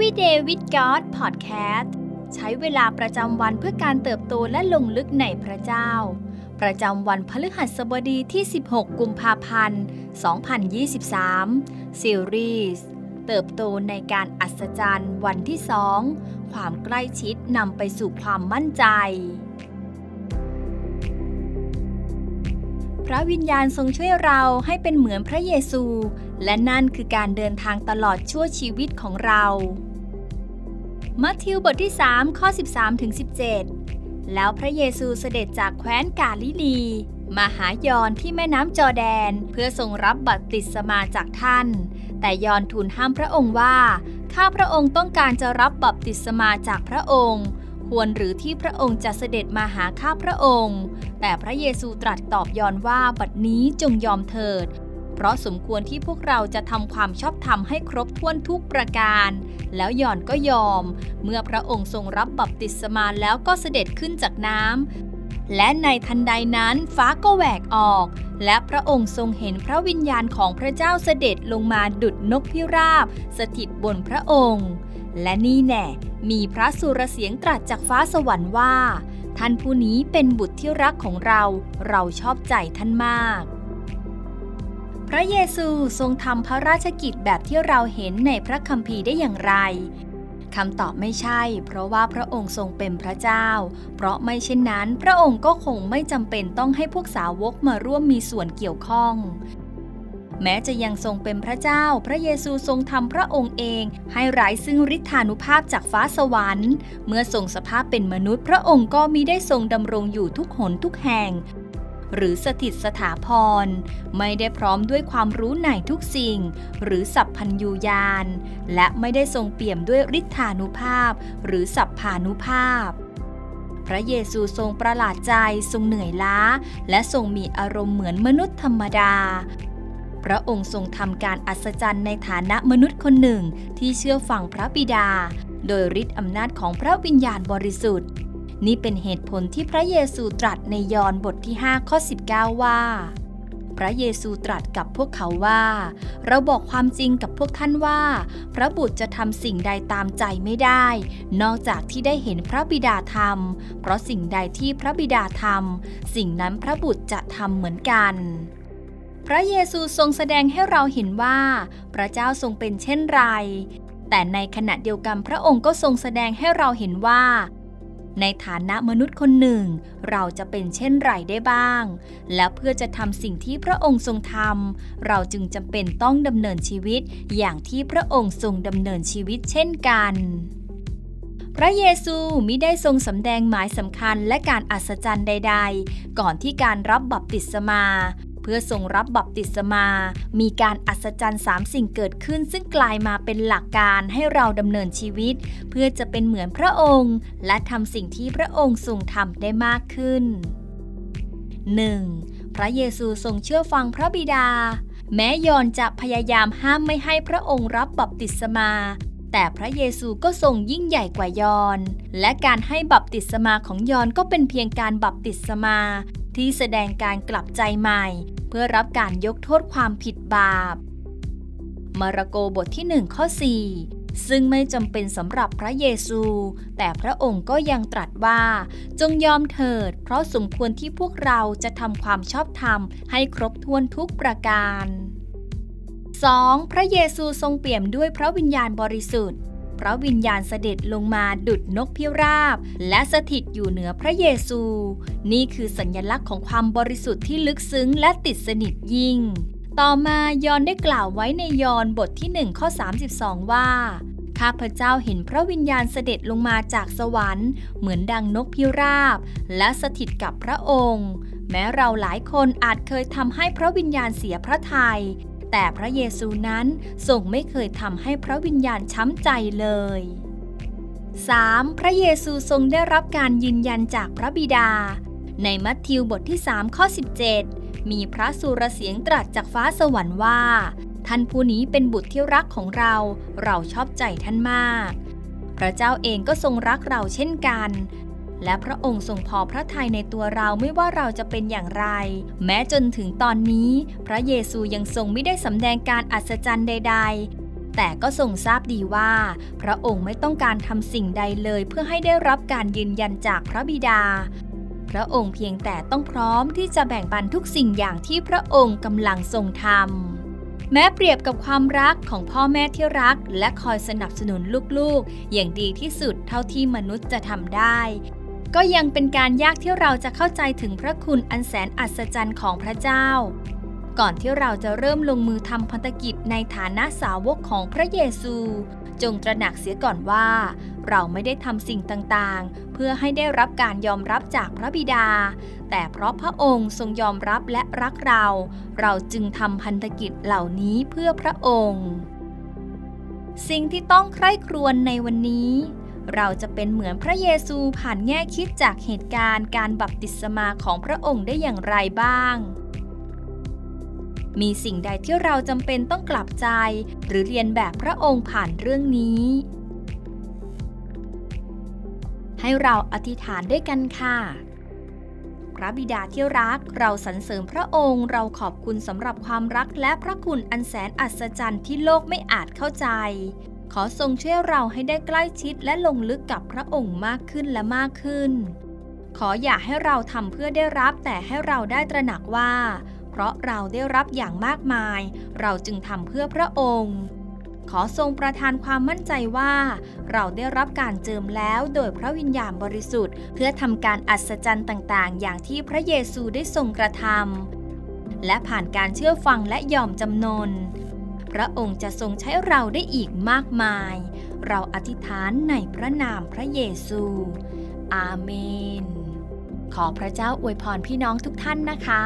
Everyday with God Podcast ใช้เวลาประจำวันเพื่อการเติบโตและลงลึกในพระเจ้า ประจำวันพฤหัสบดีที่ 16 กุมภาพันธ์ 2023 ซีรีส์เติบโตในการอัศจรรย์วันที่2ความใกล้ชิดนำไปสู่ความมั่นใจ พระวิญญาณทรงช่วยเราให้เป็นเหมือนพระเยซู และนั่นคือการเดินทางตลอดชั่วชีวิตของเรา มัทธิวบทที่ 3 ข้อ 13ถึง17 แล้วพระเยซูเสด็จจากแคว้นกาลิลีมาหายอนที่แม่น้ำจอแดนเพื่อทรงรับบัพติศมาจากท่าน แต่ยอนทูลห้ามพระองค์ว่า ข้าพระองค์ต้องการจะรับบัพติศมาจากพระองค์ ควรหรือที่พระองค์จะเสด็จมาหาข้าพระองค์ แต่พระเยซูตรัสตอบยอนว่าบัดนี้จงยอมเถิด เพราะสมควรที่พวกเราจะทำความชอบธรรมให้ครบถ้วนทุกประการ แล้วหย่อนก็ยอม เมื่อพระองค์ทรงรับบัพติศมาแล้วก็เสด็จขึ้นจากน้ำและในทันใดนั้นฟ้าก็แหวกออก และพระองค์ทรงเห็นพระวิญญาณของพระเจ้าเสด็จลงมาดุดนกพิราบ สถิตบนพระองค์ และนี่แน่มีพระสุรเสียงตรัสจากฟ้าสวรรค์ว่า ท่านผู้นี้เป็นบุตรที่รักของเรา เราชอบใจท่านมาก พระเยซูทรงทำพระราชกิจแบบที่เราเห็นในพระคัมภีร์ได้อย่างไรคำตอบไม่ใช่ เพราะว่าพระองค์ทรงเป็นพระเจ้า เพราะไม่เช่นนั้น พระองค์ก็คงไม่จำเป็นต้องให้พวกสาวกมาร่วมมีส่วนเกี่ยวข้อง แม้จะยังทรงเป็นพระเจ้า พระเยซูทรงทำพระองค์เอง ให้ร้ซึ่งฤทธานุภาพจากฟ้าสวรรค์ เมื่อทรงสภาพเป็นมนุษย์ พระองค์ก็มิได้ทรงดำรงอยู่ทุกหนทุกแห่ง หรือสถิตสถาพร ไม่ได้พร้อมด้วยความรู้ในทุกสิ่ง หรือสัพพัญญูญาณและไม่ได้ทรงเปี่ยมด้วยฤทธานุภาพ หรือสัพพานุภาพพระเยซูทรงประหลาดใจทรงเหนื่อยล้า และทรงมีอารมณ์เหมือนมนุษย์ธรรมดา พระองค์ทรงทำการอัศจรรย์ในฐานะมนุษย์คนหนึ่งที่เชื่อฟังพระบิดา โดยฤทธิอำนาจของพระวิญญาณบริสุทธิ์ นี่เป็นเหตุผลที่พระเยซูตรัสในยอห์นบทที่ 5 ข้อ 19 ว่า พระเยซูตรัสกับพวกเขาว่า เราบอกความจริงกับพวกท่านว่า พระบุตรจะทำสิ่งใดตามใจไม่ได้ นอกจากที่ได้เห็นพระบิดาทำเพราะสิ่งใดที่พระบิดาทำสิ่งนั้นพระบุตรจะทำเหมือนกันพระเยซูทรงแสดงให้เราเห็นว่า พระเจ้าทรงเป็นเช่นไร แต่ในขณะเดียวกันพระองค์ก็ทรงแสดงให้เราเห็นว่า ในฐานะมนุษย์คนหนึ่ง เราจะเป็นเช่นไรได้บ้าง และเพื่อจะทำสิ่งที่พระองค์ทรงทำเราจึงจำเป็นต้องดำเนินชีวิต อย่างที่พระองค์ทรงดำเนินชีวิตเช่นกัน พระเยซูมิได้ทรงสำแดงหมายสำคัญและการอัศจรรย์ใด ๆ ก่อนที่การรับบัพติศมา พื่อทรงรับบัพติศมา มีการอัศจรรย์สามสิ่งเกิดขึ้น ซึ่งกลายมาเป็นหลักการให้เราดำเนินชีวิต เพื่อจะเป็นเหมือนพระองค์ และทำสิ่งที่พระองค์ทรงทำได้มากขึ้น 1. พระเยซูทรงเชื่อฟังพระบิดา แม้ยอนจะพยายามห้ามไม่ให้พระองค์รับบัพติศมาแต่พระเยซูก็ทรงยิ่งใหญ่กว่ายอน และการให้บัพติศมาของยอนก็เป็นเพียงการบัพติศมา ที่แสดงการกลับใจใหม่ เพื่อรับการยกโทษความผิดบาป มาระโกบทที่ 1 ข้อ 4 ซึ่งไม่จำเป็นสำหรับพระเยซู แต่พระองค์ก็ยังตรัสว่า จงยอมเถิด เพราะสมควรที่พวกเราจะทำความชอบธรรมให้ครบถ้วนทุกประการ 2. พระเยซูทรงเปี่ยมด้วยพระวิญญาณบริสุทธิ์ พระวิญญาณเสด็จลงมาดุดนกพิราบ และสถิตอยู่เหนือพระเยซู นี่คือสัญลักษณ์ของความบริสุทธิ์ที่ลึกซึ้งและติดสนิทยิ่ง ต่อมายอนได้กล่าวไว้ในยอนบทที่1ข้อ32 ว่าข้าพเจ้าเห็นพระวิญญาณเสด็จลงมาจากสวรรค์ เหมือนดังนกพิราบ และสถิตกับพระองค์ แม้เราหลายคนอาจเคยทำให้พระวิญญาณเสียพระทยัย แต่พระเยซูนั้นทรงไม่เคยทำให้พระวิญญาณช้ำใจเลย 3. พระเยซูทรงได้รับการยืนยันจากพระบิดา ในมัทธิวบทที่ 3 ข้อ 17 มีพระสุรเสียงตรัสจากฟ้าสวรรค์ว่า ท่านผู้นี้เป็นบุตรที่รักของเรา เราชอบใจท่านมาก พระเจ้าเองก็ทรงรักเราเช่นกัน และพระองค์ทรงพอพระทัยในตัวเราไม่ว่าเราจะเป็นอย่างไร แม้จนถึงตอนนี้ พระเยซูยังทรงไม่ได้สำแดงการอัศจรรย์ใด ๆแต่ก็ทรงทราบดีว่า พระองค์ไม่ต้องการทำสิ่งใดเลยเพื่อให้ได้รับการยืนยันจากพระบิดา พระองค์เพียงแต่ต้องพร้อมที่จะแบ่งปันทุกสิ่งอย่างที่พระองค์กำลังทรงทำแม้เปรียบกับความรักของพ่อแม่ที่รัก และคอยสนับสนุนลูกๆ อย่างดีที่สุดเท่าที่มนุษย์จะทำได้ ก็ยังเป็นการยากที่เราจะเข้าใจถึงพระคุณอันแสนอัศจรรย์ของพระเจ้า ก่อนที่เราจะเริ่มลงมือทำพันธกิจในฐานะสาวกของพระเยซู จงตระหนักเสียก่อนว่า เราไม่ได้ทำสิ่งต่างๆ เพื่อให้ได้รับการยอมรับจากพระบิดา แต่เพราะพระองค์ทรงยอมรับและรักเรา เราจึงทำพันธกิจเหล่านี้เพื่อพระองค์ สิ่งที่ต้องใคร่ครวญในวันนี้ เราจะเป็นเหมือนพระเยซูผ่านแง่คิดจากเหตุการณ์การบัพติศมาของพระองค์ได้อย่างไรบ้าง มีสิ่งใดที่เราจำเป็นต้องกลับใจ หรือเรียนแบบพระองค์ผ่านเรื่องนี้ ให้เราอธิษฐานด้วยกันค่ะพระบิดาที่รักเราสรรเสริญพระองค์ เราขอบคุณสำหรับความรักและพระคุณอันแสนอัศจรรย์ที่โลกไม่อาจเข้าใจ ขอทรงช่วยเราให้ได้ใกล้ชิดและลงลึกกับพระองค์มากขึ้นและมากขึ้น ขออย่าให้เราทำเพื่อได้รับแต่ให้เราได้ตระหนักว่า เพราะเราได้รับอย่างมากมาย เราจึงทำเพื่อพระองค์ ขอทรงประทานความมั่นใจว่า เราได้รับการเจิมแล้วโดยพระวิญญาณบริสุทธิ์ เพื่อทำการอัศจรรย์ต่างๆ อย่างที่พระเยซูได้ทรงกระทำและผ่านการเชื่อฟังและยอมจำนน พระองค์จะทรงใช้เราได้อีกมากมาย เราอธิษฐานในพระนามพระเยซู อาเมน ขอพระเจ้าอวยพรพี่น้องทุกท่านนะคะ